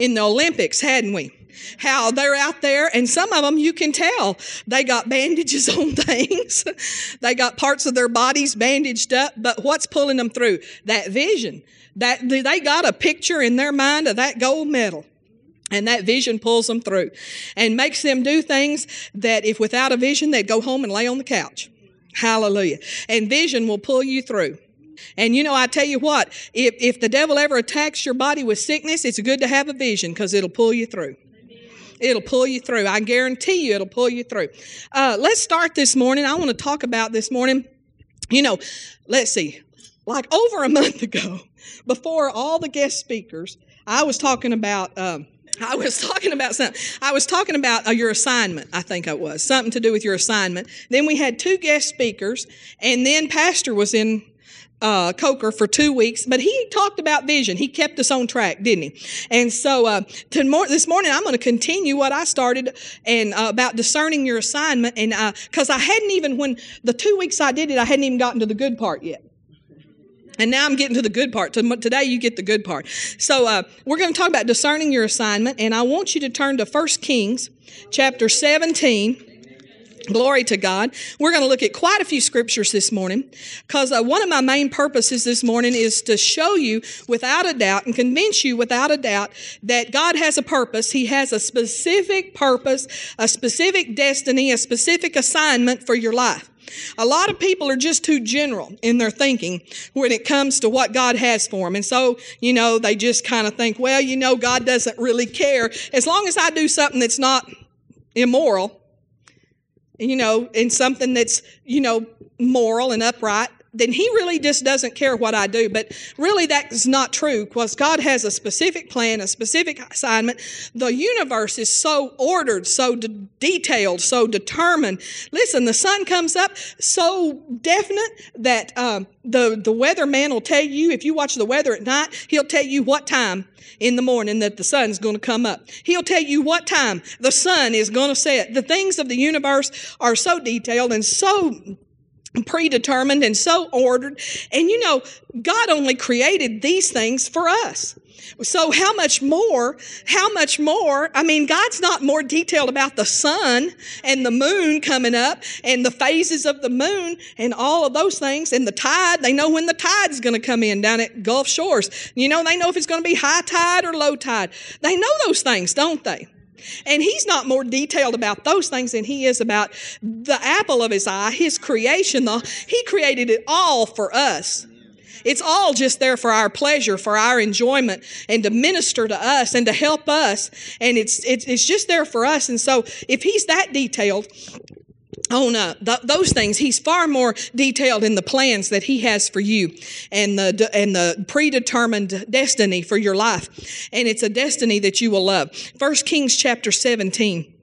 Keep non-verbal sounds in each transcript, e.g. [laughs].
in the Olympics, hadn't we? How they're out there, and some of them you can tell they got bandages [laughs] on things. they got parts of their bodies bandaged up, but what's pulling them through? That vision. That they got a picture in their mind of that gold medal. And that vision pulls them through and makes them do things that if without a vision, they'd go home and lay on the couch. Hallelujah. And vision will pull you through. And you know, I tell you what, if, if the devil ever attacks your body with sickness, it's good to have a vision because it'll pull you through. It'll pull you through. I guarantee you it'll pull you through. Uh, let's start this morning. I want to talk about this morning. You know, let's see, like over a [laughs] month ago, before all the guest speakers, I was talking about. Um, I was [laughs] talking about something. I was talking about uh, your assignment, I think it was. Something to do with your assignment. Then we had two guest speakers, and then Pastor was in uh, Coker for two weeks, but he talked about vision. He kept us on track, didn't he? And so uh, this morning, I'm going to continue what I started and uh, about discerning your assignment. And because uh, I hadn't even when the two weeks I did it, I hadn't even gotten to the good part yet. And now I'm getting to the good part. Today you get the good part. So uh, we're going to talk about discerning your assignment, and I want you to turn to 1 Kings chapter 17 Glory to God. We're going to look at quite a few scriptures this morning because uh, one of my main purposes this morning is to show you without a doubt and convince you without a doubt that God has a purpose. He has a specific purpose, a specific destiny, a specific assignment for your life. A lot of people are just too general in their thinking when it comes to what God has for them. And so, you know, they just kind of think, well, you know, God doesn't really care. As long as I do something that's not immoral, you know, in something that's, you know, moral and upright, then he really just doesn't care what I do. But really, that's not true because God has a specific plan, a specific assignment. The universe is so ordered, so de- detailed, so determined. Listen, the sun comes up so definite that um, the, the weatherman will tell you, if you watch the weather at night, he'll tell you what time in the morning that the sun's going to come up. He'll tell you what time the sun is going to set. The things of the universe are so detailed and so predetermined and so ordered. And you know, God only created these things for us. So how much more, how much more, I mean, God's not more detailed about the sun and the moon coming up and the phases of the moon and all of those things and the tide. They know when the tide's going to come in down at Gulf Shores. You know, they know if it's going to be high tide or low tide. They know those things, don't they? And he's not more detailed about those things than he is about the apple of his eye, his creation. The, he created it all for us. It's all just there for our pleasure, for our enjoyment, and to minister to us and to help us. And it's, it's, it's just there for us. And so if he's that detailed, on uh, th- those things. He's far more detailed in the plans that he has for you and the and the predetermined destiny for your life. And it's a destiny that you will love. First Kings chapter 17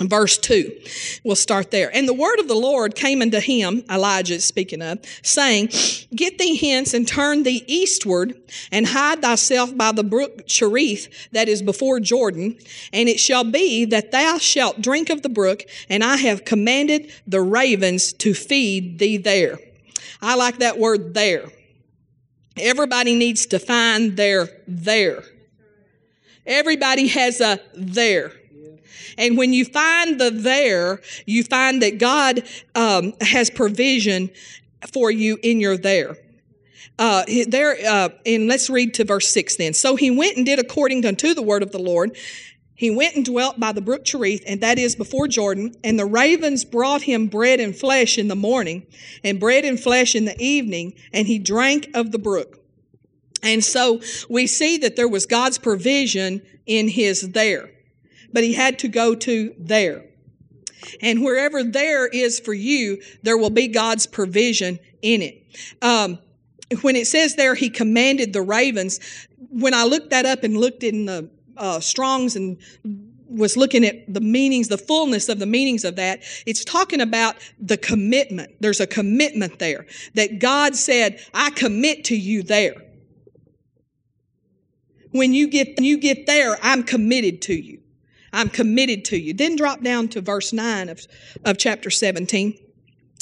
Verse 2, we'll start there. And the word of the Lord came unto him, Elijah is speaking of, saying, Get thee hence and turn thee eastward and hide thyself by the brook Cherith that is before Jordan. And it shall be that thou shalt drink of the brook, and I have commanded the ravens to feed thee there. I like that word there. Everybody needs to find their there. Everybody has a there. And when you find the there, you find that God um, has provision for you in your there. Uh, there, uh, and let's read to verse 6 then. So he went and did according unto the word of the Lord. He went and dwelt by the brook Cherith, and that is before Jordan. And the ravens brought him bread and flesh in the morning, and bread and flesh in the evening, and he drank of the brook. And so we see that there was God's provision in his there but he had to go to there. And wherever there is for you, there will be God's provision in it. Um, when it says there, he commanded the ravens, when I looked that up and looked in the uh, Strongs and was looking at the meanings, the fullness of the meanings of that, it's talking about the commitment. There's a commitment there that God said, I commit to you there. When you get, you get there, I'm committed to you. I'm committed to you. Then drop down to verse 9 of, of chapter 17.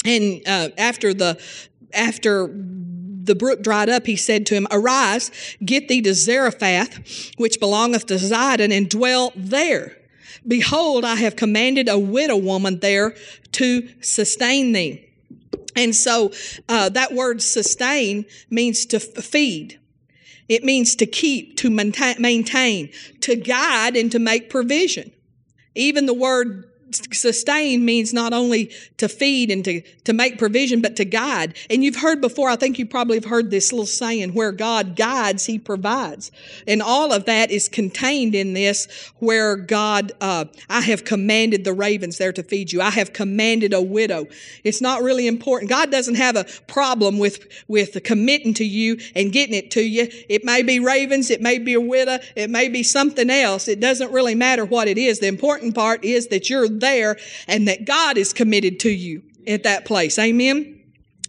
And uh, after the after the brook dried up, he said to him, Arise, get thee to Zarephath, which belongeth to Zidon, and dwell there. Behold, I have commanded a widow woman there to sustain thee. And so uh, that word sustain means to f- feed. It means to keep, to maintain, to guide, and to make provision. Even the word sustain means not only to feed and to, to make provision, but to guide. And you've heard before, I think you probably have heard this little saying, where God guides, He provides. And all of that is contained in this, where God, uh, I have commanded the ravens there to feed you. I have commanded a widow. It's not really important. God doesn't have a problem with, with committing to you and getting it to you. It may be ravens, it may be a widow, it may be something else. It doesn't really matter what it is. The important part is that you're there and that God is committed to you at that place. Amen.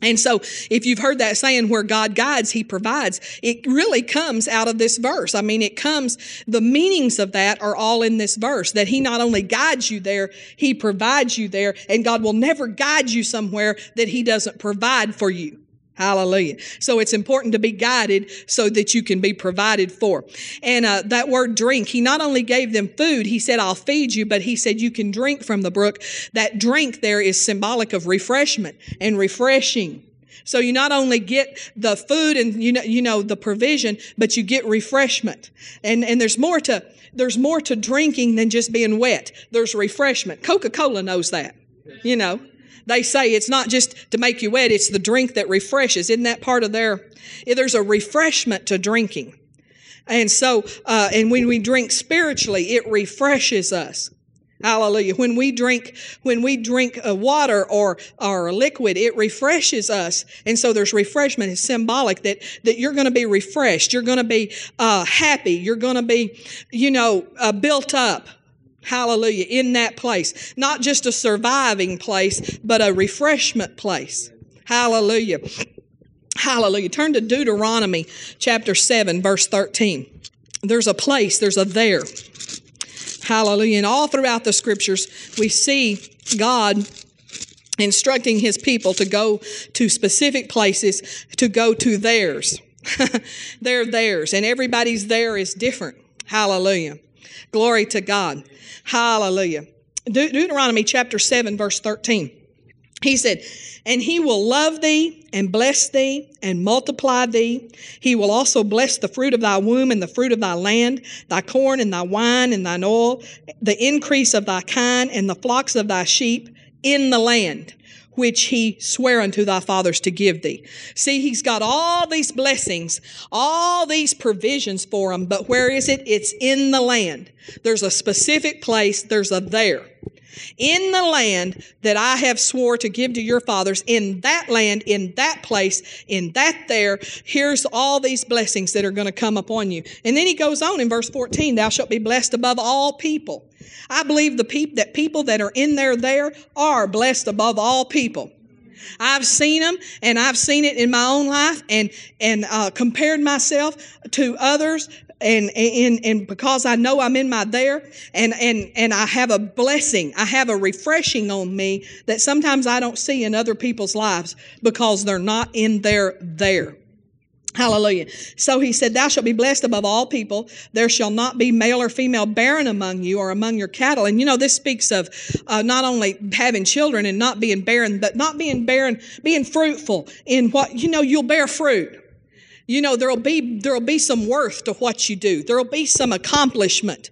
And so, if you've heard that saying where God guides, He provides, it really comes out of this verse. I mean, it comes, the meanings of that are all in this verse that He not only guides you there, He provides you there, and God will never guide you somewhere that He doesn't provide for you. Hallelujah. So it's important to be guided so that you can be provided for. And uh, that word drink, he not only gave them food, he said, I'll feed you, but he said, you can drink from the brook. That drink there is symbolic of refreshment and refreshing. So you not only get the food and you know, you know the provision, but you get refreshment. And and there's more to there's more to drinking than just being wet. There's refreshment. Coca-Cola knows that. You know, they say it's not just to make you wet, it's the drink that refreshes. Isn't that part of their, there's a refreshment to drinking. And so, uh, and when we drink spiritually, it refreshes us. Hallelujah. When we drink, when we drink a water or, or a liquid, it refreshes us. And so there's refreshment. It's symbolic that, that you're going to be refreshed. You're going to be, uh, happy. You're going to be, you know, uh, built up. Hallelujah. In that place. Not just a surviving place, but a refreshment place. Hallelujah. Hallelujah. Turn to Deuteronomy chapter 7, verse 13. There's a place, there's a there. Hallelujah. And all throughout the scriptures, we see God instructing his people to go to specific places, to go to theirs. [laughs] They're theirs, and everybody's there is different. Hallelujah. Glory to God. Hallelujah. De- Deuteronomy chapter 7, verse 13. He said, And he will love thee and bless thee and multiply thee. He will also bless the fruit of thy womb and the fruit of thy land, thy corn and thy wine and thine oil, the increase of thy kind and the flocks of thy sheep in the land which he sware unto thy fathers to give thee. See, he's got all these blessings, all these provisions for him, but where is it? It's in the land. There's a specific place, there's a there. In the land that I have swore to give to your fathers, in that land, in that place, in that there, here's all these blessings that are going to come upon you. And then he goes on in verse 14, thou shalt be blessed above all people. I believe the peop- that people that are in there there are blessed above all people. I've seen them and I've seen it in my own life and, and uh, compared myself to others and, and, and because I know I'm in my there and, and, and I have a blessing, I have a refreshing on me that sometimes I don't see in other people's lives because they're not in their there. Hallelujah. So he said, Thou shalt be blessed above all people. There shall not be male or female barren among you or among your cattle. And you know, this speaks of uh, not only having children and not being barren, but not being barren, being fruitful in what, you know, you'll bear fruit. You know, there'll be, there'll be some worth to what you do. There'll be some accomplishment.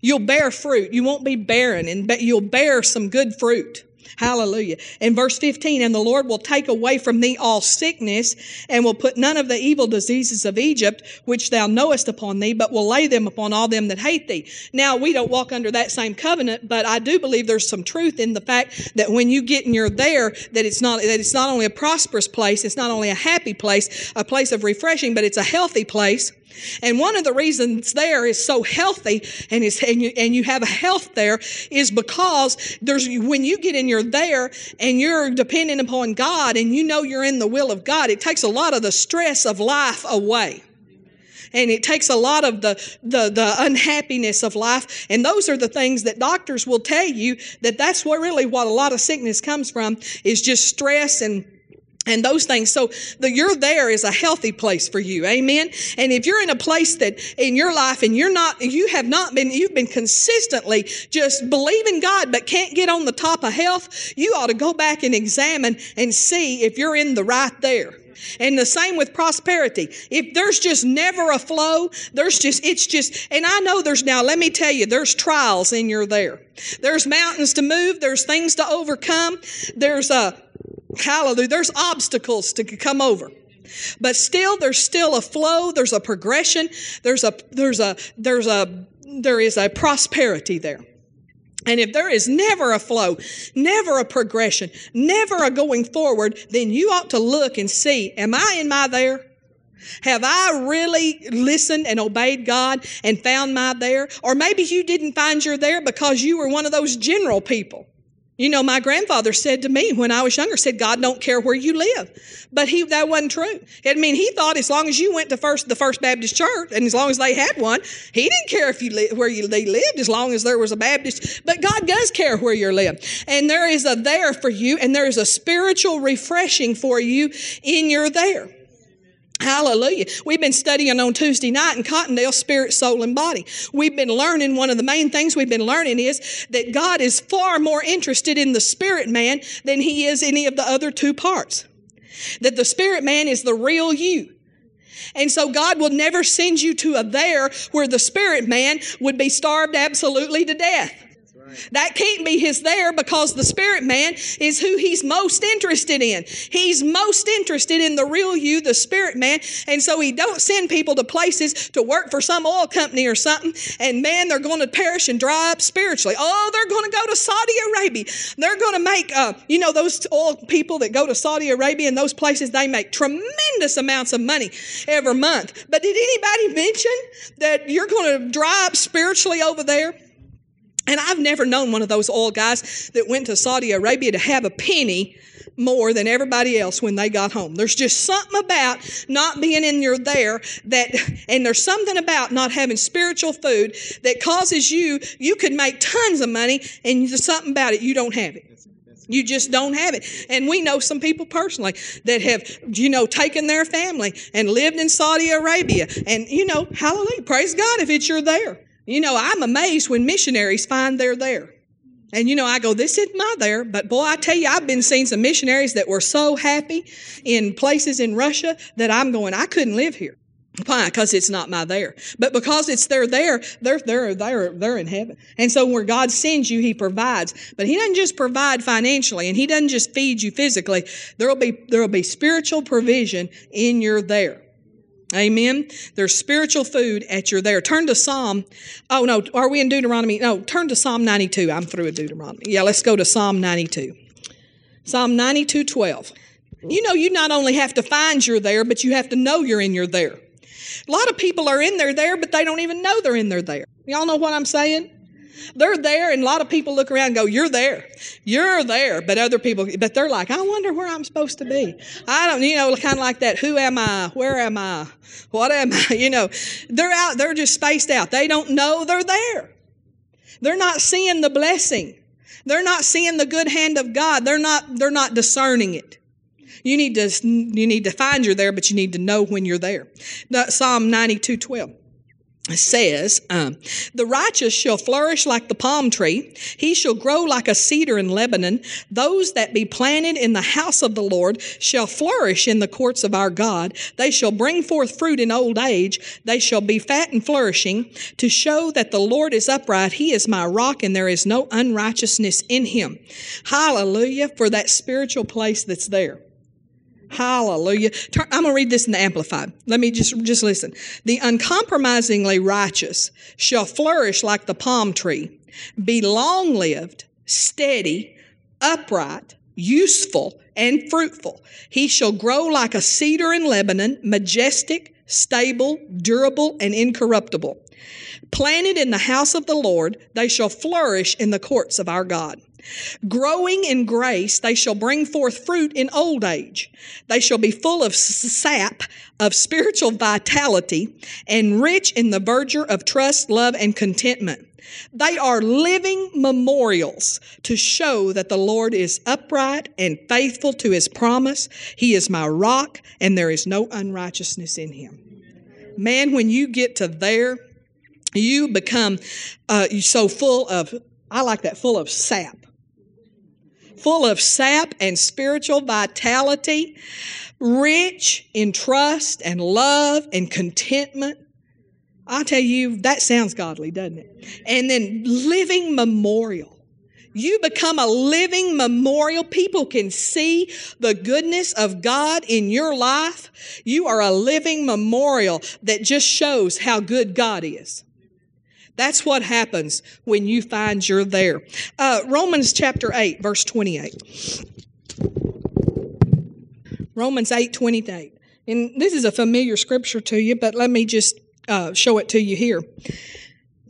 You'll bear fruit. You won't be barren and you'll bear some good fruit. Hallelujah. In verse 15, and the Lord will take away from thee all sickness and will put none of the evil diseases of Egypt, which thou knowest upon thee, but will lay them upon all them that hate thee. Now, we don't walk under that same covenant, but I do believe there's some truth in the fact that when you get and you're there, that it's not, that it's not only a prosperous place, it's not only a happy place, a place of refreshing, but it's a healthy place. And one of the reasons there is so healthy and, is, and, you, and you have a health there is because there's when you get in your there and you're dependent upon God and you know you're in the will of God, it takes a lot of the stress of life away and it takes a lot of the, the, the unhappiness of life. And those are the things that doctors will tell you that that's what really what a lot of sickness comes from is just stress and and those things. So the you're there is a healthy place for you. Amen. And if you're in a place that in your life and you're not, you have not been, you've been consistently just believing God, but can't get on the top of health, you ought to go back and examine and see if you're in the right there. And the same with prosperity. If there's just never a flow, there's just, it's just, and I know there's now, let me tell you, there's trials in your there. There's mountains to move, there's things to overcome, there's a, hallelujah, there's obstacles to come over. But still, there's still a flow, there's a progression, there's a, there's a, there's a, there is a prosperity there. And if there is never a flow, never a progression, never a going forward, then you ought to look and see, am I in my there? Have I really listened and obeyed God and found my there? Or maybe you didn't find your there because you were one of those general people. You know, my grandfather said to me when I was younger, said, God don't care where you live. But he, that wasn't true. I mean, he thought as long as you went to first, the First Baptist Church and as long as they had one, he didn't care if you li- where you they lived as long as there was a Baptist. But God does care where you live. And there is a there for you and there is a spiritual refreshing for you in your there. Hallelujah. We've been studying on Tuesday night in Cottondale, spirit, soul, and body. We've been learning, one of the main things we've been learning is that God is far more interested in the spirit man than he is any of the other two parts. That the spirit man is the real you. And so God will never send you to a there where the spirit man would be starved absolutely to death. That can't be his there because the spirit man is who he's most interested in. He's most interested in the real you, the spirit man. And so he don't send people to places to work for some oil company or something. And man, they're going to perish and dry up spiritually. Oh, they're going to go to Saudi Arabia. They're going to make, uh, you know, those oil people that go to Saudi Arabia and those places, they make tremendous amounts of money every month. But did anybody mention that you're going to dry up spiritually over there? And I've never known one of those oil guys that went to Saudi Arabia to have a penny more than everybody else when they got home. There's just something about not being in your there that, and there's something about not having spiritual food that causes you, you could make tons of money and there's something about it, you don't have it. You just don't have it. And we know some people personally that have, you know, taken their family and lived in Saudi Arabia. And, you know, hallelujah, praise God if it's your there. You know, I'm amazed when missionaries find they're there. And you know, I go, this isn't my there, but boy, I tell you, I've been seeing some missionaries that were so happy in places in Russia that I'm going, I couldn't live here. Why? Because it's not my there. But because it's their there, they're they're they're they're in heaven. And so where God sends you, He provides. But He doesn't just provide financially, and He doesn't just feed you physically. There'll be there'll be spiritual provision in your there. Amen. There's spiritual food at your there. Turn to Psalm. Oh no, are we in Deuteronomy? No, turn to Psalm 92. I'm through with Deuteronomy. Yeah, let's go to Psalm 92. Psalm 92, 12. You know, you not only have to find your there, but you have to know you're in your there. A lot of people are in their there, but they don't even know they're in their there. Y'all know what I'm saying? They're there, and a lot of people look around and go, You're there. You're there. But other people, but they're like, I wonder where I'm supposed to be. I don't, you know, kind of like that. Who am I? Where am I? What am I? [laughs] You know, they're out, they're just spaced out. They don't know they're there. They're not seeing the blessing. They're not seeing the good hand of God. They're not, they're not discerning it. You need to, you need to find you're there, but you need to know when you're there. Psalm 92, 12 says, um, The righteous shall flourish like the palm tree. He shall grow like a cedar in Lebanon. Those that be planted in the house of the Lord shall flourish in the courts of our God. They shall bring forth fruit in old age. They shall be fat and flourishing to show that the Lord is upright. He is my rock and there is no unrighteousness in him. Hallelujah for that spiritual place that's there. Hallelujah. I'm going to read this in the Amplified. Let me just, just listen. The uncompromisingly righteous shall flourish like the palm tree, be long lived, steady, upright, useful, and fruitful. He shall grow like a cedar in Lebanon, majestic, stable, durable, and incorruptible. Planted in the house of the Lord, they shall flourish in the courts of our God. Growing in grace, they shall bring forth fruit in old age. They shall be full of sap of spiritual vitality and rich in the verdure of trust, love, and contentment. They are living memorials to show that the Lord is upright and faithful to his promise. He is my rock, and there is no unrighteousness in him. Man, when you get to there, you become uh, so full of, I like that, full of sap. Full of sap and spiritual vitality, rich in trust and love and contentment. I tell you, that sounds godly, doesn't it? And then living memorial. You become a living memorial. People can see the goodness of God in your life. You are a living memorial that just shows how good God is. That's what happens when you find you're there. Uh, Romans chapter 8, verse 28. Romans 8, 28. And this is a familiar scripture to you, but let me just uh, show it to you here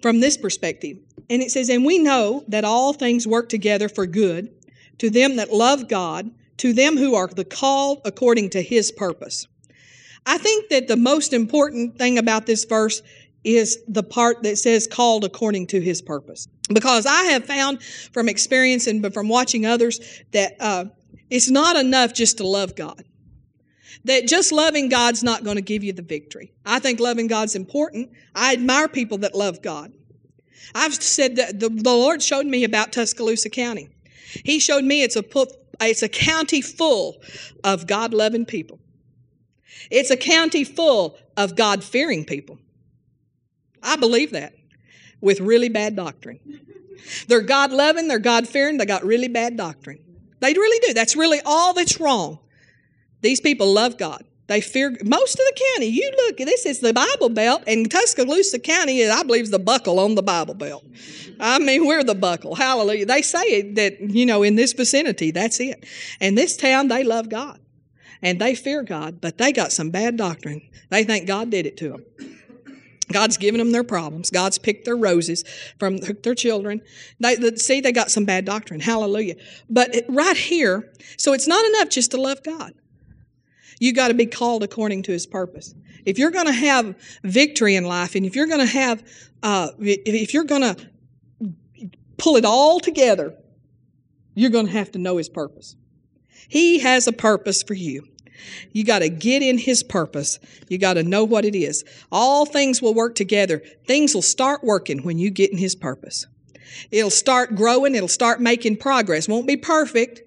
from this perspective. And it says, And we know that all things work together for good to them that love God, to them who are the called according to his purpose. I think that the most important thing about this verse is the part that says called according to his purpose. Because I have found from experience and from watching others that uh, it's not enough just to love God. That just loving God's not going to give you the victory. I think loving God's important. I admire people that love God. I've said that the, the Lord showed me about Tuscaloosa County. He showed me it's a, it's a county full of God loving people. It's a county full of God fearing people. I believe that with really bad doctrine. They're God loving, they're God fearing, they got really bad doctrine. They really do. That's really all that's wrong. These people love God. They fear most of the county. You look, this is the Bible Belt, and Tuscaloosa County, I believe, is the buckle on the Bible Belt. I mean, we're the buckle. Hallelujah. They say that, you know, in this vicinity, that's it. And this town, they love God and they fear God, but they got some bad doctrine. They think God did it to them. God's given them their problems. God's picked their roses from their children. They, see, they got some bad doctrine. Hallelujah. But right here, so it's not enough just to love God. You got to be called according to His purpose. If you're going to have victory in life, and if you're going to have, uh, if you're going to pull it all together, you're going to have to know His purpose. He has a purpose for you. You got to get in His purpose. You got to know what it is. All things will work together. Things will start working when you get in His purpose. It'll start growing. It'll start making progress. Won't be perfect.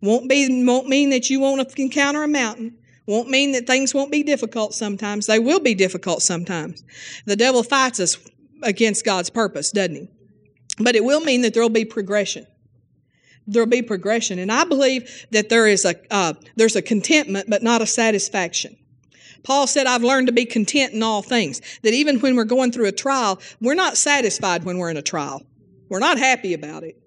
Won't be won't mean that you won't encounter a mountain. Won't mean that things won't be difficult sometimes. They will be difficult sometimes. The devil fights us against God's purpose, doesn't he? But it will mean that there will be progression there'll be progression. And I believe that there is a uh, there's a contentment, but not a satisfaction. Paul said, I've learned to be content in all things. That even when we're going through a trial, we're not satisfied when we're in a trial. We're not happy about it.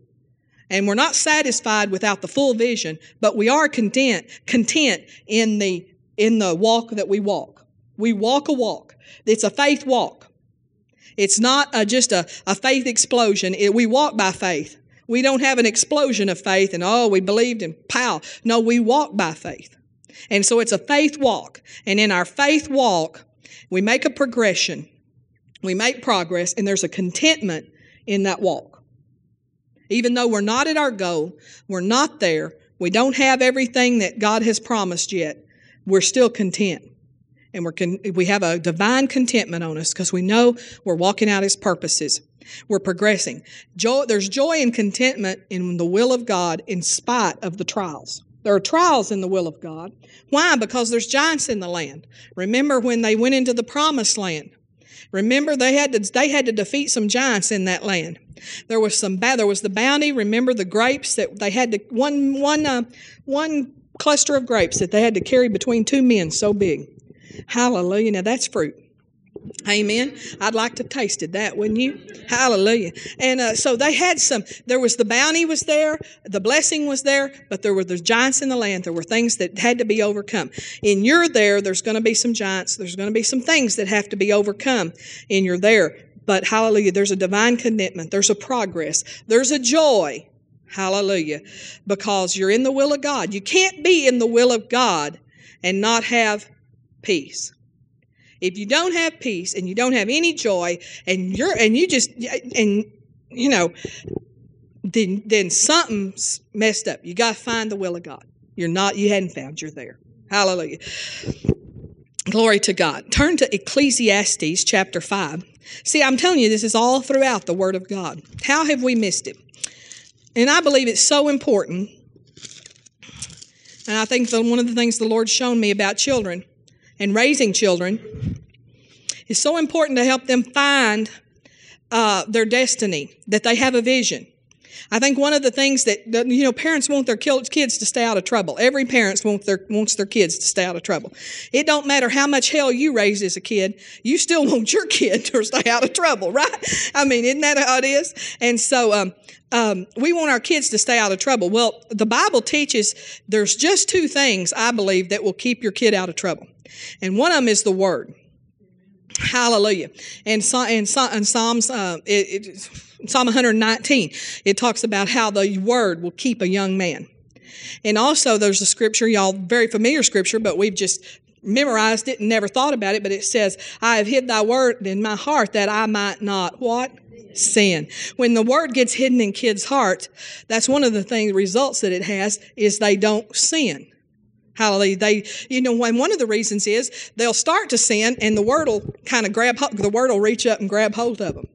And we're not satisfied without the full vision, but we are content, content in the, in the walk that we walk. We walk a walk. It's a faith walk. It's not a, just a, a faith explosion. It, we walk by faith. We don't have an explosion of faith and, oh, we believed in pow. No, we walk by faith. And so it's a faith walk. And in our faith walk, we make a progression, we make progress, and there's a contentment in that walk. Even though we're not at our goal, we're not there, we don't have everything that God has promised yet, we're still content. And we're con- we have a divine contentment on us because we know we're walking out His purposes. We're progressing. Joy, there's joy and contentment in the will of God in spite of the trials. There are trials in the will of God. Why? Because there's giants in the land. Remember when they went into the promised land? Remember they had to they had to defeat some giants in that land. There was some there was the bounty. Remember the grapes that they had to one one uh, one cluster of grapes that they had to carry between two men so big. Hallelujah! Now that's fruit. Amen. I'd like to taste it, that, wouldn't you? Hallelujah. And uh, so they had some, there was the bounty was there, the blessing was there, but there were the giants in the land. There were things that had to be overcome. In your there, there's going to be some giants. There's going to be some things that have to be overcome in your there. But hallelujah, there's a divine commitment. There's a progress. There's a joy. Hallelujah. Because you're in the will of God. You can't be in the will of God and not have peace. If you don't have peace and you don't have any joy and you're and you just and you know then then something's messed up. You got to find the will of God. You're not you hadn't found you're there. Hallelujah. Glory to God. Turn to Ecclesiastes chapter 5. See, I'm telling you, this is all throughout the Word of God. How have we missed it? And I believe it's so important. And I think that one of the things the Lord's shown me about children and raising children is so important to help them find uh, their destiny, that they have a vision. I think one of the things that you know parents want their kids to stay out of trouble. Every parent wants their wants their kids to stay out of trouble. It don't matter how much hell you raised as a kid, you still [laughs] want your kid to stay out of trouble, right? I mean, isn't that how it is? And so um, um, we want our kids to stay out of trouble. Well, the Bible teaches there's just two things I believe that will keep your kid out of trouble, and one of them is the Word. Hallelujah. And, and, and Psalms, uh, it, it, Psalm 119, it talks about how the word will keep a young man. And also, there's a scripture, y'all, very familiar scripture, but we've just memorized it and never thought about it. But it says, I have hid thy word in my heart that I might not what? Sin. When the word gets hidden in kids' hearts, that's one of the things, results that it has is they don't sin. Hallelujah. They, you know, when one of the reasons is they'll start to sin and the word will kind of grab, the word will reach up and grab hold of them.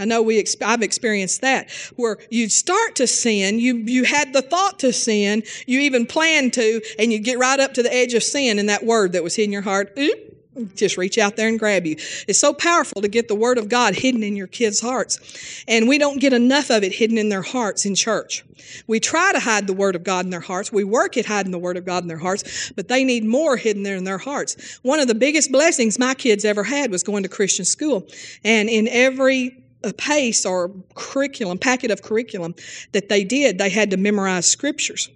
I know we, I've experienced that where you start to sin, you, you had the thought to sin, you even planned to, and you get right up to the edge of sin and that word that was in your heart, oop, just reach out there and grab you. It's so powerful to get the Word of God hidden in your kids' hearts. And we don't get enough of it hidden in their hearts in church. We try to hide the Word of God in their hearts. We work at hiding the Word of God in their hearts, but they need more hidden there in their hearts. One of the biggest blessings my kids ever had was going to Christian school. And in every uh, pace or curriculum, packet of curriculum that they did, they had to memorize scriptures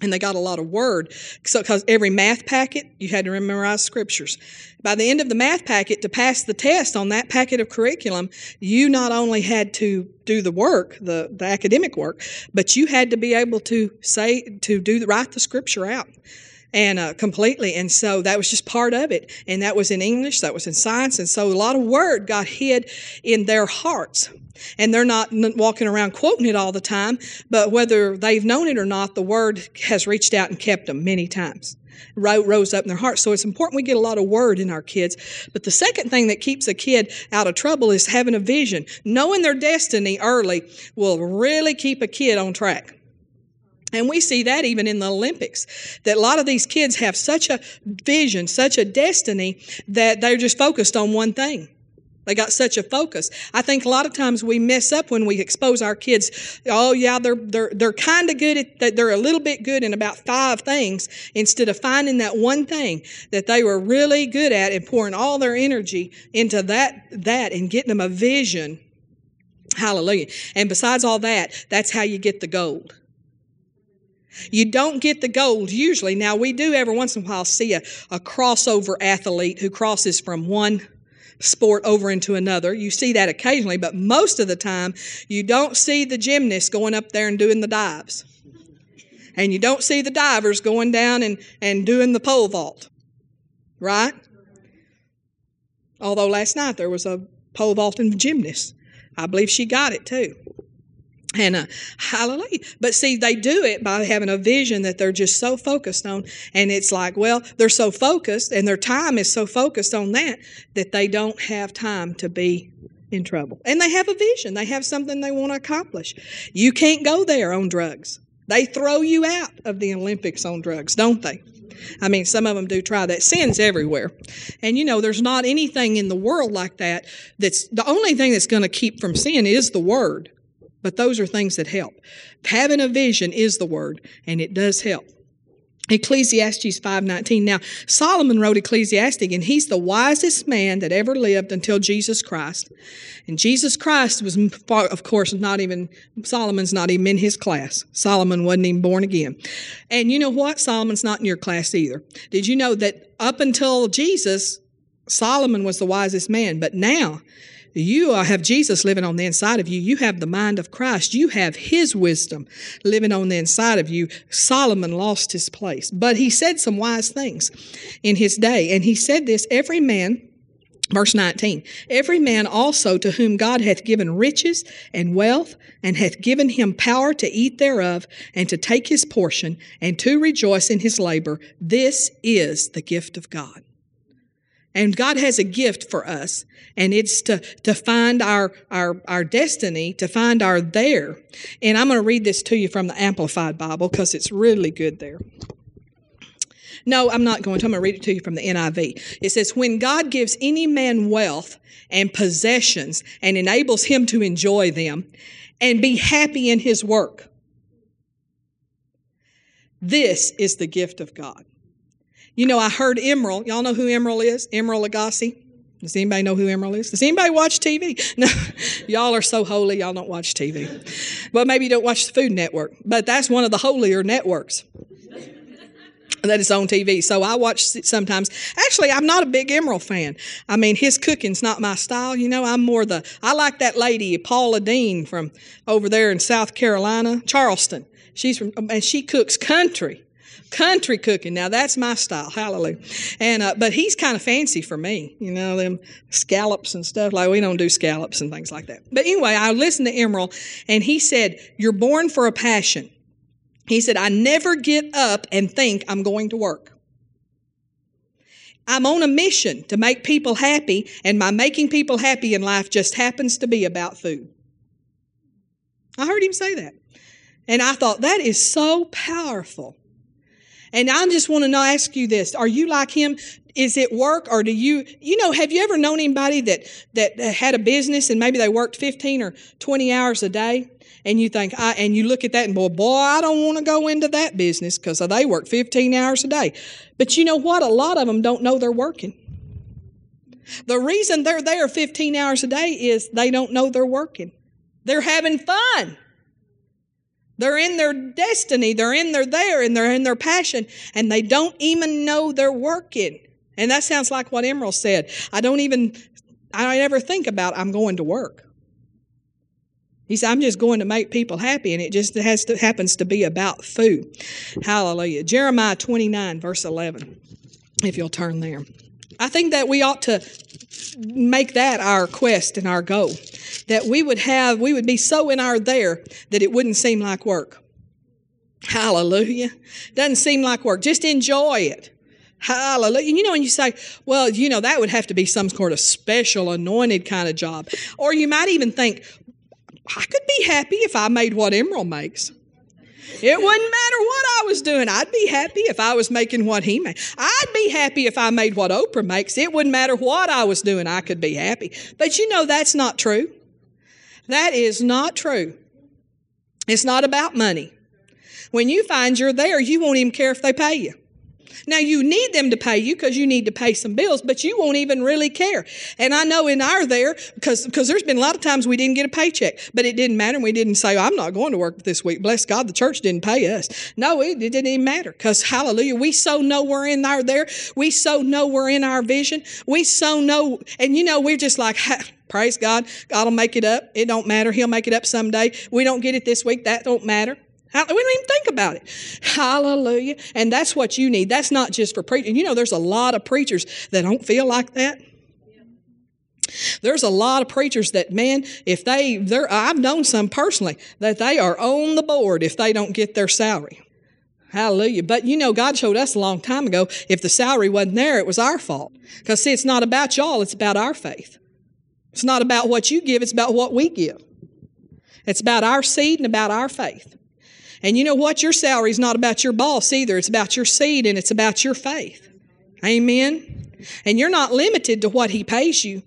and they got a lot of word. So, because every math packet, you had to memorize scriptures. By the end of the math packet, to pass the test on that packet of curriculum, you not only had to do the work, the, the academic work, but you had to be able to say, to do, write the scripture out and uh, completely. And so that was just part of it. And that was in English, that was in science. And so a lot of word got hid in their hearts. And they're not walking around quoting it all the time, but whether they've known it or not, the word has reached out and kept them many times. Rose up in their hearts. So it's important we get a lot of word in our kids. But the second thing that keeps a kid out of trouble is having a vision. Knowing their destiny early will really keep a kid on track. And we see that even in the Olympics, that a lot of these kids have such a vision, such a destiny, that they're just focused on one thing. They got such a focus. I think a lot of times we mess up when we expose our kids. Oh yeah, they're they're they're kind of good at. They're a little bit good in about five things instead of finding that one thing that they were really good at and pouring all their energy into that that and getting them a vision. Hallelujah. And besides all that, that's how you get the gold. You don't get the gold usually. Now, we do every once in a while see a, a crossover athlete who crosses from one sport over into another. You see that occasionally, but most of the time, you don't see the gymnast going up there and doing the dives. And you don't see the divers going down and, and doing the pole vault. Right? Although last night there was a pole vaulting gymnast. I believe she got it too. And uh, hallelujah. But see, they do it by having a vision that they're just so focused on. And it's like, well, they're so focused and their time is so focused on that that they don't have time to be in trouble. And they have a vision, they have something they want to accomplish. You can't go there on drugs. They throw you out of the Olympics on drugs, don't they? I mean, some of them do try that. Sin's everywhere. And you know, there's not anything in the world like that that's the only thing that's going to keep from sin is the word. But those are things that help. Having a vision is the word, and it does help. Ecclesiastes 5:19. Now, Solomon wrote Ecclesiastes and he's the wisest man that ever lived until Jesus Christ. And Jesus Christ was of course not even Solomon's not even in his class. Solomon wasn't even born again. And you know what? Solomon's not in your class either. Did you know that up until Jesus Solomon was the wisest man, but now You uh, have Jesus living on the inside of you. You have the mind of Christ. You have His wisdom living on the inside of you. Solomon lost his place, but he said some wise things in his day. And he said this every man, verse 19, every man also to whom God hath given riches and wealth and hath given him power to eat thereof and to take his portion and to rejoice in his labor, this is the gift of God. And God has a gift for us, and it's to, to find our, our, our destiny, to find our there. And I'm going to read this to you from the Amplified Bible because it's really good there. No, I'm not going to. I'm going to read it to you from the NIV. It says, When God gives any man wealth and possessions and enables him to enjoy them and be happy in his work, this is the gift of God. You know, I heard Emeril. Y'all know who Emeril is? Emeril Lagasse. Does anybody know who Emeril is? Does anybody watch TV? [laughs] No, y'all are so holy, y'all don't watch TV. Well, maybe you don't watch the Food Network. But that's one of the holier networks that is on TV. So I watch it sometimes. Actually, I'm not a big Emeril fan. I mean, his cooking's not my style. You know, I'm more the, I like that lady, Paula Deen from over there in South Carolina, Charleston. She's from, and she cooks country country cooking. Now that's my style. Hallelujah. And uh, but he's kind of fancy for me. You know them scallops and stuff. Like we don't do scallops and things like that. But anyway, I listened to Emeril, and he said, "You're born for a passion." He said, "I never get up and think I'm going to work." I'm on a mission to make people happy, and my making people happy in life just happens to be about food. I heard him say that. And I thought, that is so powerful. And I just want to ask you this. Are you like him? Is it work or do you, you know, have you ever known anybody that, that had a business and maybe they worked 15 or 20 hours a day? And you think, I, and you look at that and boy, boy, I don't want to go into that business because they work 15 hours a day. But you know what? A lot of them don't know they're working. The reason they're there 15 hours a day is they don't know they're working. They're having fun. They're in their destiny, they're in their there, and they're in their passion, and they don't even know they're working. And that sounds like what Emeril said. I don't even, I never think about I'm going to work. He said, I'm just going to make people happy, and it just has to, happens to be about food. Hallelujah. Jeremiah 29, verse 11, if you'll turn there. I think that we ought to make that our quest and our goal. That we would have, we would be so in our there that it wouldn't seem like work. Hallelujah. Doesn't seem like work. Just enjoy it. Hallelujah. You know, when you say, well, you know, that would have to be some sort of special anointed kind of job. Or you might even think, I could be happy if I made what Emeril makes. It wouldn't matter what I was doing. I'd be happy if I was making what he made. I'd be happy if I made what Oprah makes. It wouldn't matter what I was doing. I could be happy. But you know that's not true. That is not true. It's not about money. When you find you're there, you won't even care if they pay you. Now, you need them to pay you because you need to pay some bills, but you won't even really care. And I know in our there, because there's been a lot of times we didn't get a paycheck, but it didn't matter. We didn't say, I'm not going to work this week. Bless God, the church didn't pay us. No, it, it didn't even matter because hallelujah, we so know we're in our there. We so know we're in our vision. We so know, and you know, we're just like, praise God, God will make it up. It don't matter. He'll make it up someday. We don't get it this week. That don't matter. We don't even think about it. Hallelujah. And that's what you need. That's not just for preaching. You know, there's a lot of preachers that don't feel like that. There's a lot of preachers that, man, if they, they're, I've known some personally, that they are on the board if they don't get their salary. Hallelujah. But you know, God showed us a long time ago if the salary wasn't there, it was our fault. Because, see, it's not about y'all, it's about our faith. It's not about what you give, it's about what we give. It's about our seed and about our faith. And you know what? Your salary is not about your boss either. It's about your seed and it's about your faith. Amen. And you're not limited to what he pays you.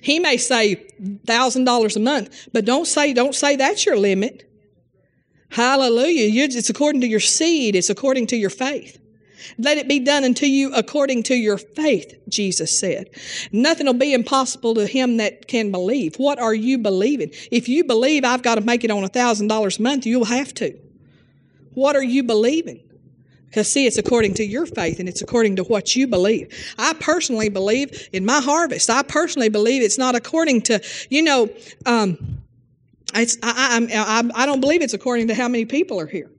He may say thousand dollars a month, but don't say don't say that's your limit. Hallelujah. It's according to your seed. It's according to your faith. Let it be done unto you according to your faith, Jesus said. Nothing will be impossible to him that can believe. What are you believing? If you believe I've got to make it on a $1,000 a month, you'll have to. What are you believing? Because, see, it's according to your faith and it's according to what you believe. I personally believe in my harvest. I personally believe it's not according to, you know, um, it's, I, I, I, I don't believe it's according to how many people are here.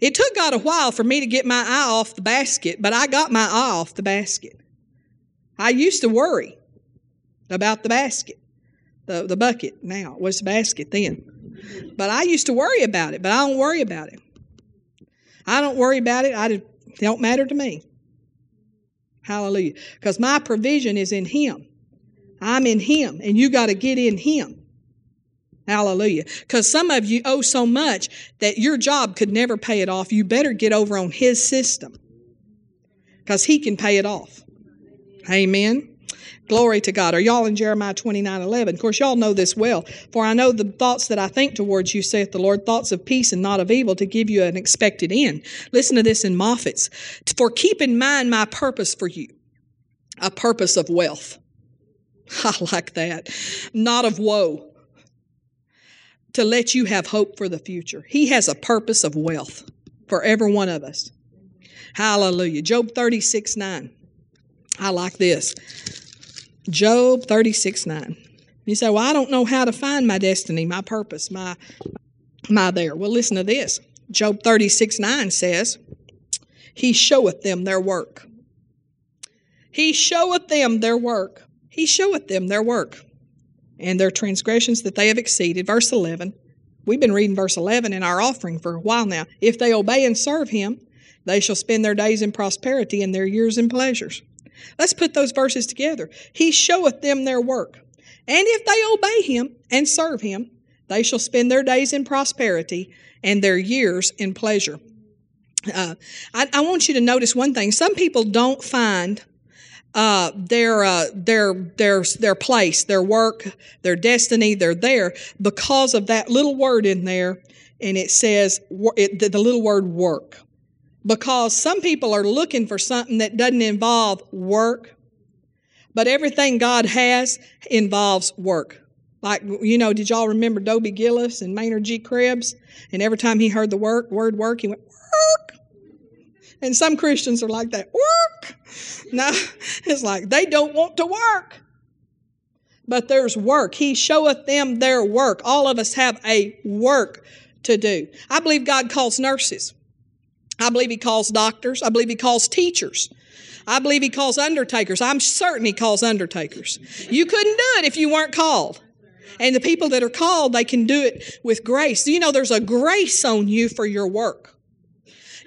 It took God a while for me to get my eye off the basket, but I got my eye off the basket. I used to worry about the basket, the, the bucket now. It was the basket then. But I used to worry about it, but I don't worry about it. I don't worry about it. I don't matter to me. Hallelujah. Because my provision is in Him. I'm in Him, and you got to get in Him. Hallelujah. Because some of you owe so much that your job could never pay it off. You better get over on His system because He can pay it off. Amen. Glory to God. Are y'all in Jeremiah 29 11? Of course, y'all know this well. For I know the thoughts that I think towards you, saith the Lord, thoughts of peace and not of evil, to give you an expected end. Listen to this in Moffatt's. For keep in mind my purpose for you, a purpose of wealth. [laughs] I like that. Not of woe, to let you have hope for the future. He has a purpose of wealth for every one of us. Hallelujah. Job 36 9. I like this. Job 36 9. You say, Well, I don't know how to find my destiny, my purpose, my my there. Well, listen to this. Job 36 9 says, He showeth them their work. He showeth them their work. He showeth them their work and their transgressions that they have exceeded. Verse 11. We've been reading verse 11 in our offering for a while now. If they obey and serve him, they shall spend their days in prosperity and their years in pleasures. Let's put those verses together. He showeth them their work. And if they obey him and serve him, they shall spend their days in prosperity and their years in pleasure. Uh, I, I, want you to notice one thing. Some people don't find uh, their uh, their their their place, their work, their destiny. They're there because of that little word in there, and it says it, the, the little word work. Because some people are looking for something that doesn't involve work, but everything God has involves work. Like, you know, did y'all remember Dobie Gillis and Maynard G. Krebs? And every time he heard the work, word work, he went, work. And some Christians are like that, work. No, it's like they don't want to work. But there's work. He showeth them their work. All of us have a work to do. I believe God calls nurses. I believe He calls doctors. I believe He calls teachers. I believe He calls undertakers. I'm certain He calls undertakers. You couldn't do it if you weren't called. And the people that are called, they can do it with grace. You know, there's a grace on you for your work.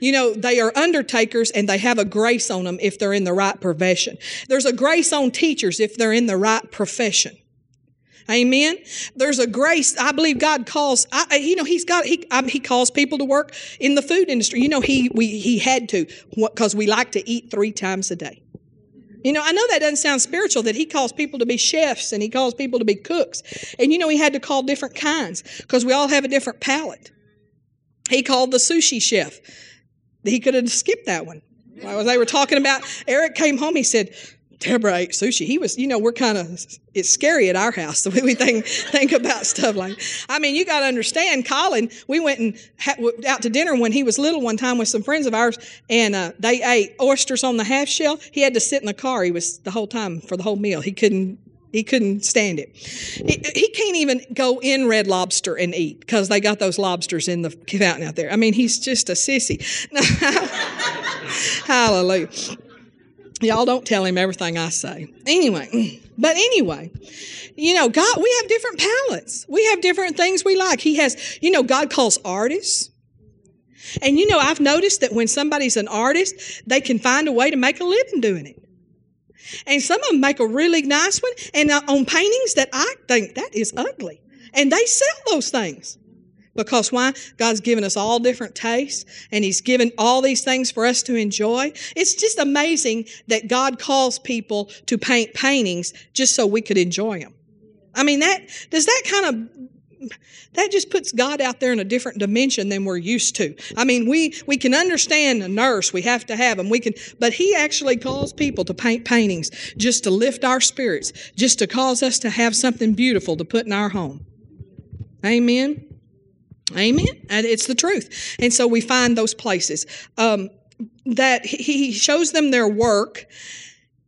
You know, they are undertakers and they have a grace on them if they're in the right profession. There's a grace on teachers if they're in the right profession. Amen. There's a grace. I believe God calls. I, you know, He's got. He I, He calls people to work in the food industry. You know, He we He had to because we like to eat three times a day. You know, I know that doesn't sound spiritual. That He calls people to be chefs and He calls people to be cooks, and you know He had to call different kinds because we all have a different palate. He called the sushi chef. He could have skipped that one. While they were talking about, Eric came home, he said, Deborah ate sushi. He was, you know, we're kind of, it's scary at our house [laughs] the way we think, think about stuff like I mean, you got to understand, Colin, we went and ha- out to dinner when he was little one time with some friends of ours, and uh, they ate oysters on the half shell. He had to sit in the car. He was the whole time for the whole meal. He couldn't he couldn't stand it. He, he can't even go in Red Lobster and eat because they got those lobsters in the fountain out there. I mean, he's just a sissy. [laughs] Hallelujah. Y'all don't tell him everything I say. Anyway, but anyway, you know, God, we have different palates. We have different things we like. He has, you know, God calls artists. And you know, I've noticed that when somebody's an artist, they can find a way to make a living doing it. And some of them make a really nice one, and uh, on paintings that I think that is ugly. And they sell those things. Because why? God's given us all different tastes and He's given all these things for us to enjoy. It's just amazing that God calls people to paint paintings just so we could enjoy them. I mean, that, does that kind of that just puts God out there in a different dimension than we're used to. I mean, we, we can understand a nurse, we have to have them, we can, but He actually calls people to paint paintings just to lift our spirits, just to cause us to have something beautiful to put in our home. Amen. Amen. And it's the truth. And so we find those places. Um, that he shows them their work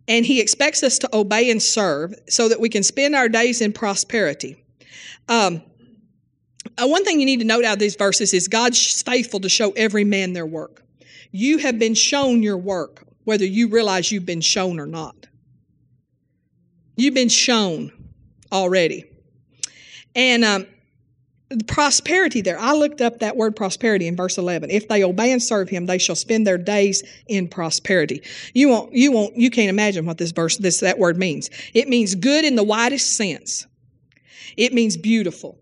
and he expects us to obey and serve so that we can spend our days in prosperity. Um, uh, one thing you need to note out of these verses is God's faithful to show every man their work. You have been shown your work, whether you realize you've been shown or not. You've been shown already. And um, the prosperity there, I looked up that word prosperity in verse 11. If they obey and serve him, they shall spend their days in prosperity. You won't, you won't, you can't imagine what this verse, this, that word means. It means good in the widest sense. It means beautiful.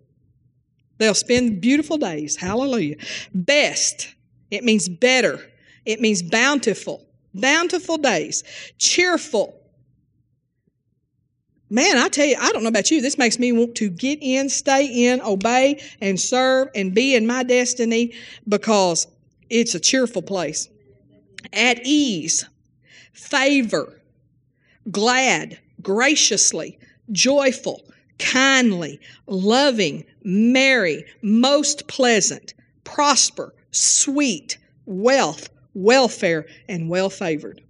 They'll spend beautiful days. Hallelujah. Best. It means better. It means bountiful. Bountiful days. Cheerful. Man, I tell you, I don't know about you. This makes me want to get in, stay in, obey, and serve and be in my destiny because it's a cheerful place. At ease, favor, glad, graciously, joyful, kindly, loving, merry, most pleasant, prosper, sweet, wealth, welfare, and well favored.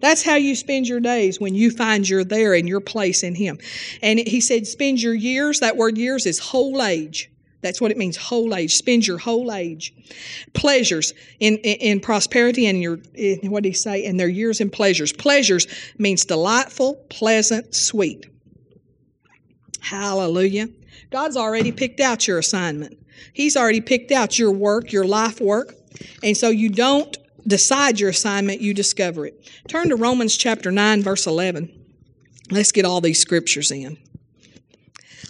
That's how you spend your days when you find you're there in your place in Him. And he said, spend your years. That word years is whole age. That's what it means, whole age. Spend your whole age. Pleasures in, in, in prosperity and your, in, what did he say? In their years in pleasures. Pleasures means delightful, pleasant, sweet. Hallelujah. God's already picked out your assignment. He's already picked out your work, your life work. And so you don't decide your assignment, you discover it. Turn to Romans chapter 9, verse 11. Let's get all these scriptures in.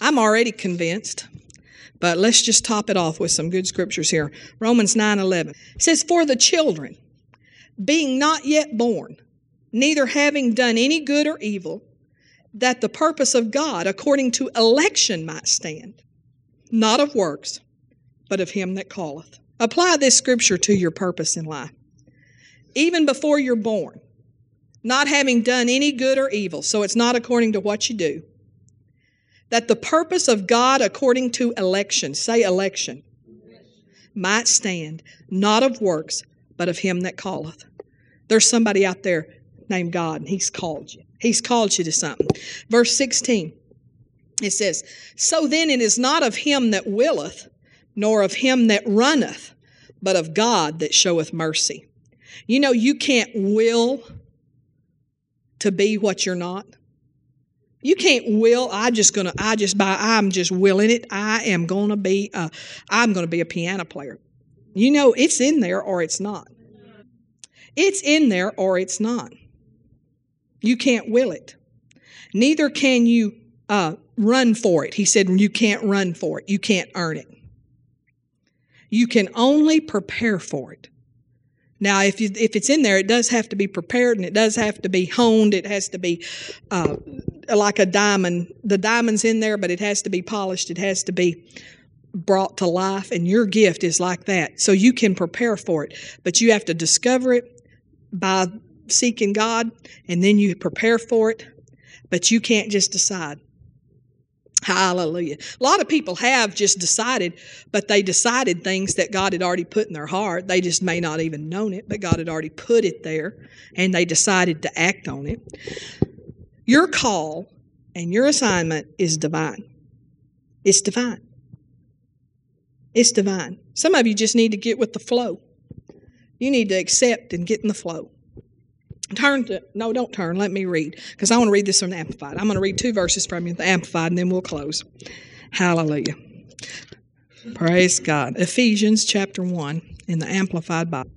I'm already convinced, but let's just top it off with some good scriptures here. Romans 9 11 says, For the children, being not yet born, neither having done any good or evil, that the purpose of God according to election might stand, not of works, but of him that calleth. Apply this scripture to your purpose in life. Even before you're born, not having done any good or evil, so it's not according to what you do. That the purpose of God according to election, say election, might stand, not of works, but of him that calleth. There's somebody out there named God, and he's called you. He's called you to something. Verse 16, it says, So then it is not of him that willeth, nor of him that runneth, but of God that showeth mercy. You know, you can't will to be what you're not. You can't will. I just gonna. I just by. I'm just willing it. I am gonna be. A, I'm gonna be a piano player. You know, it's in there or it's not. It's in there or it's not. You can't will it. Neither can you uh, run for it. He said, You can't run for it. You can't earn it. You can only prepare for it. Now, if, you, if it's in there, it does have to be prepared and it does have to be honed. It has to be uh, like a diamond. The diamond's in there, but it has to be polished. It has to be brought to life. And your gift is like that. So you can prepare for it, but you have to discover it by seeking God and then you prepare for it, but you can't just decide. Hallelujah. A lot of people have just decided, but they decided things that God had already put in their heart. They just may not even known it, but God had already put it there and they decided to act on it. Your call and your assignment is divine. It's divine. It's divine. Some of you just need to get with the flow. You need to accept and get in the flow. Turn to, no, don't turn. Let me read because I want to read this from the Amplified. I'm going to read two verses from you, the Amplified, and then we'll close. Hallelujah. Praise God. Ephesians chapter 1 in the Amplified Bible.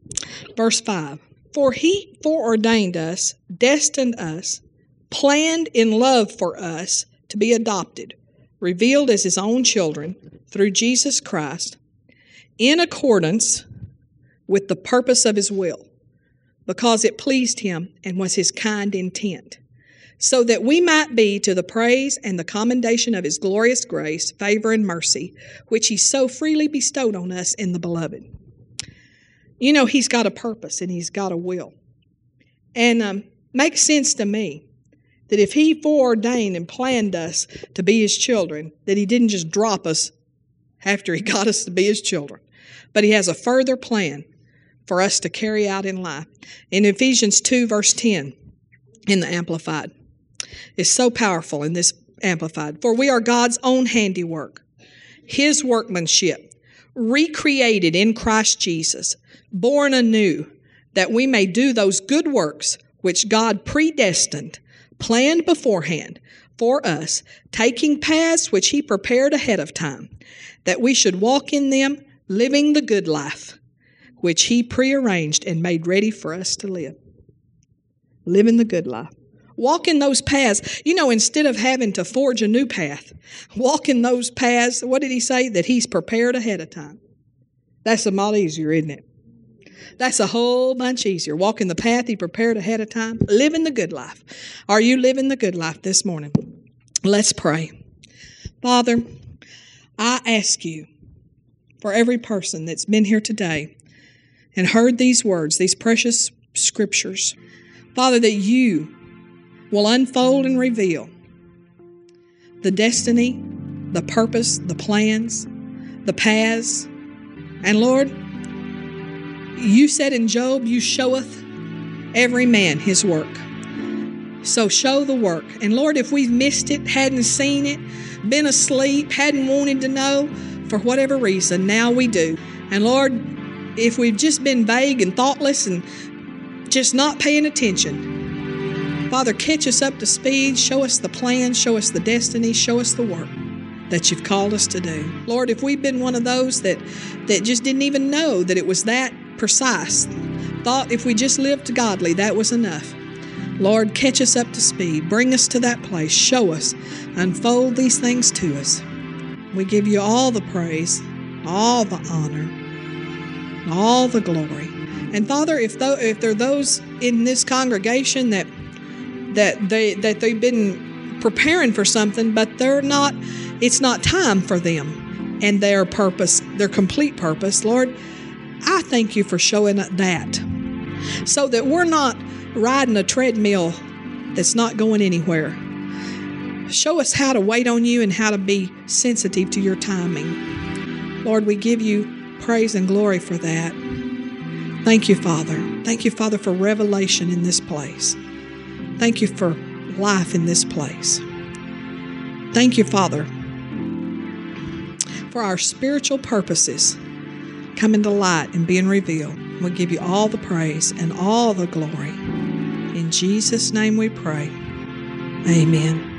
Verse 5 For he foreordained us, destined us, planned in love for us to be adopted, revealed as his own children through Jesus Christ, in accordance with the purpose of his will because it pleased him and was his kind intent, so that we might be to the praise and the commendation of his glorious grace, favor, and mercy, which he so freely bestowed on us in the beloved. You know, he's got a purpose and he's got a will. And um, makes sense to me that if he foreordained and planned us to be his children, that he didn't just drop us after He [laughs] got us to be His children. But He has a further plan for us to carry out in life. In Ephesians 2, verse 10, in the Amplified, is so powerful in this Amplified. For we are God's own handiwork, His workmanship, recreated in Christ Jesus, born anew, that we may do those good works which God predestined, planned beforehand for us, taking paths which He prepared ahead of time, that we should walk in them, living the good life, which He prearranged and made ready for us to live. Living the good life. Walk in those paths. You know, instead of having to forge a new path, walk in those paths. What did He say? That He's prepared ahead of time. That's a lot easier, isn't it? That's a whole bunch easier. Walking the path He prepared ahead of time, living the good life. Are you living the good life this morning? Let's pray. Father, I ask you for every person that's been here today and heard these words, these precious scriptures, Father, that you will unfold and reveal the destiny, the purpose, the plans, the paths. And Lord, you said in Job, You showeth every man his work. So show the work. And Lord, if we've missed it, hadn't seen it, been asleep, hadn't wanted to know, for whatever reason, now we do. And Lord, if we've just been vague and thoughtless and just not paying attention, Father, catch us up to speed, show us the plan, show us the destiny, show us the work that you've called us to do. Lord, if we've been one of those that that just didn't even know that it was that precise, thought if we just lived godly, that was enough. Lord, catch us up to speed. Bring us to that place. Show us. Unfold these things to us. We give you all the praise, all the honor, all the glory. And Father, if though if there are those in this congregation that that they that they've been preparing for something, but they're not it's not time for them and their purpose, their complete purpose, Lord, I thank you for showing that. So that we're not riding a treadmill that's not going anywhere. Show us how to wait on you and how to be sensitive to your timing. Lord, we give you praise and glory for that. Thank you, Father. Thank you, Father, for revelation in this place. Thank you for life in this place. Thank you, Father, for our spiritual purposes coming to light and being revealed. We give you all the praise and all the glory. In Jesus' name we pray. Amen.